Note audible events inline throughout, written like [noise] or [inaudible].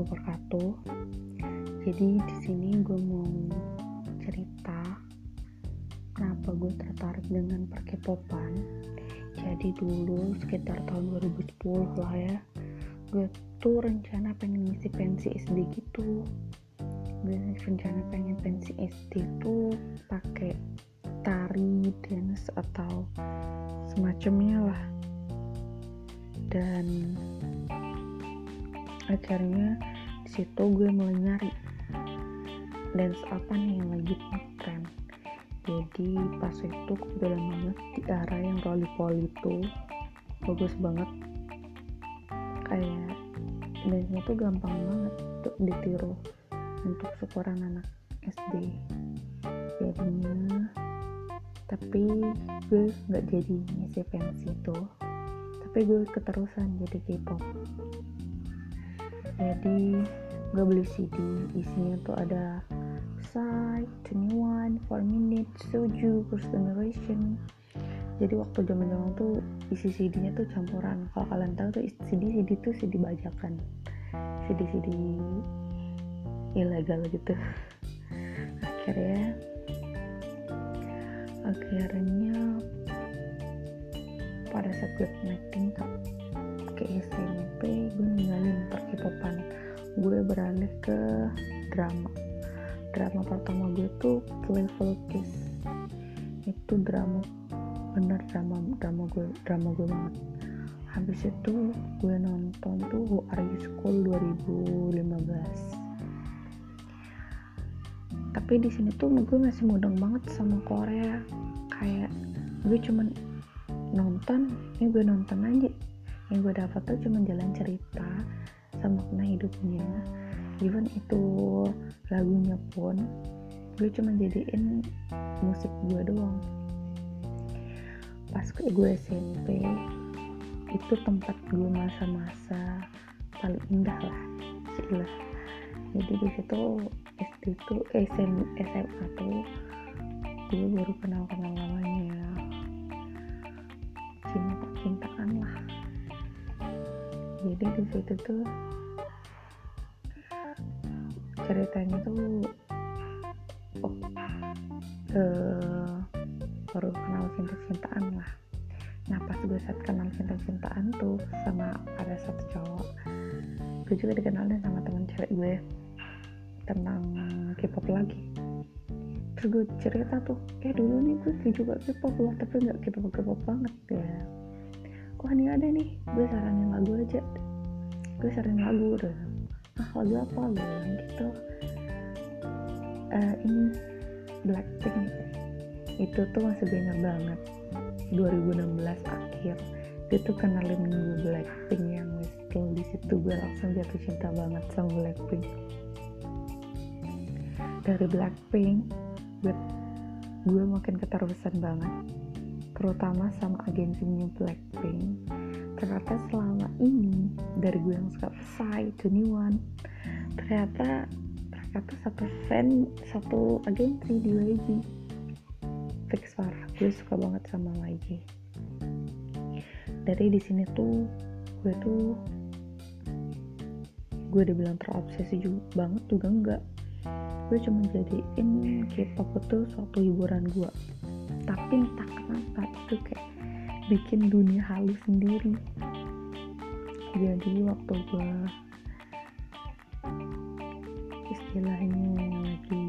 wabarakatuh. Jadi di sini gue mau cerita kenapa gue tertarik dengan perkepopan. Jadi dulu sekitar tahun 2010 lah ya, gue tuh rencana pengen ngisi pensi SD gitu. Gue rencana pengen pensi SD tuh pakai tari, dance atau semacamnya lah. Dan akhirnya di situ gue mulai nyari. Dance apa nih yang lagi tren jadi pas itu kebetulan banget di arah yang rolly poly itu bagus banget. Kayak dance nya tuh gampang banget untuk ditiru untuk seorang anak SD jadinya tapi gue nggak jadi ngisi pensi itu. Tapi gue keterusan jadi K-pop. Jadi gue beli CD isinya tuh ada Psy, 21, 4 Minutes, Soju, First Generation. Jadi waktu zaman zaman tuh isi CD-nya tuh campuran. Kalau kalian tahu tuh CD CD tuh CD bajakan. CD CD ilegal gitu. [laughs] Akhirnya akhirnya pada saat gue tingkat ke SMP gue ninggalin perkipopan gue beralih ke drama. Drama pertama gue tuh Playful Kiss itu drama bener drama drama gue drama gue banget. Habis itu gue nonton tuh Are You School 2015 tapi di sini tuh gue masih mudeng banget sama Korea. Kayak gue cuman nonton ini gue nonton aja. Yang gue dapat tuh cuma jalan cerita sama makna hidupnya. Even itu lagunya pun gue cuma jadiin musik gue doang. Pas gue SMP itu tempat gue masa-masa paling indah lah lah jadi di situ SD eh, SM, SMA tuh gue baru kenal kenal namanya. Cinta cintaan lah jadi di situ tuh ceritanya tuh oh, uh, baru kenal cinta-cintaan lah. Nah pas gue saat kenal cinta-cintaan tuh sama ada satu cowok. Gue juga dikenalin sama teman cewek gue tentang K-pop lagi. Terus gue cerita tuh eh dulu nih gue juga K-pop loh tapi nggak K-pop K-pop banget ya wah ini ada nih. Gue saranin lagu aja. Gue saranin lagu udah. Ah lagu apa? Gue bilang gitu. Uh, ini Blackpink itu tuh masih banyak banget. 2016 akhir. Dia tuh kenalin gue Blackpink yang whistle di situ. Gue langsung jatuh cinta banget sama Blackpink dari Blackpink gue gue makin keterusan banget terutama sama agensinya Blackpink. Ternyata selama ini dari gue yang suka Psy, 21 ternyata ternyata satu fan satu agensi di YG fix parah gue suka banget sama YG dari di sini tuh gue tuh gue udah bilang terobsesi juga banget juga enggak. Gue cuma jadiin K-pop itu suatu hiburan gue tapi entah kenapa itu kayak bikin dunia halus sendiri. Jadi waktu gue istilahnya lagi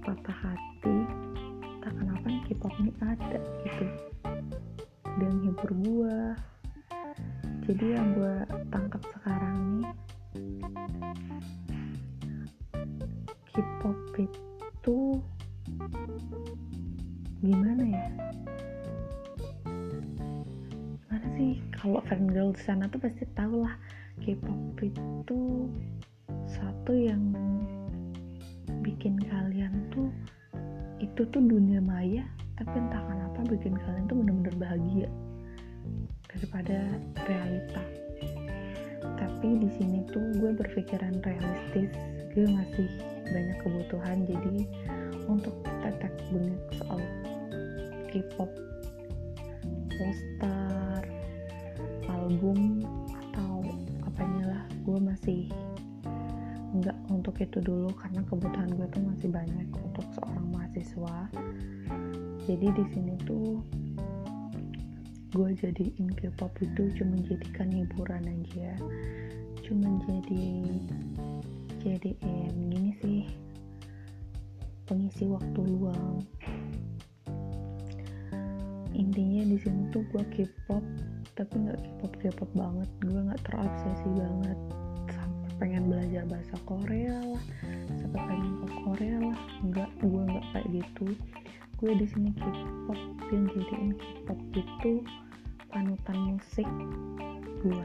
patah hati tak kenapa K-pop ini ada gitu. Dan hibur gue jadi yang gue tangkap sekarang nih K-pop itu gimana ya? Gimana sih? Kalau fan girl di sana tuh pasti tau lah K-pop itu satu yang bikin kalian tuh itu tuh dunia maya tapi entah kenapa bikin kalian tuh bener-bener bahagia daripada realita. Tapi di sini tuh gue berpikiran realistis gue masih banyak kebutuhan jadi untuk tetek bengek soal K-pop poster album atau apanya lah masih nggak untuk itu dulu karena kebutuhan gue tuh masih banyak untuk seorang mahasiswa. Jadi di sini tuh gue jadiin K-pop itu cuma jadikan hiburan aja. Cuma jadi jadiin gini sih pengisi waktu luang. Intinya di sini tuh gue K-pop tapi nggak K-pop K-pop banget. Gue nggak terobsesi banget. Sampai pengen belajar bahasa Korea lah sampai pengen ke Korea lah. Nggak gue nggak kayak gitu. Gue di sini K-pop dan jadiin K-pop itu panutan musik gue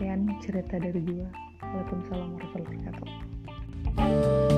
sekian cerita dari gue Waalaikumsalam warahmatullahi wabarakatuh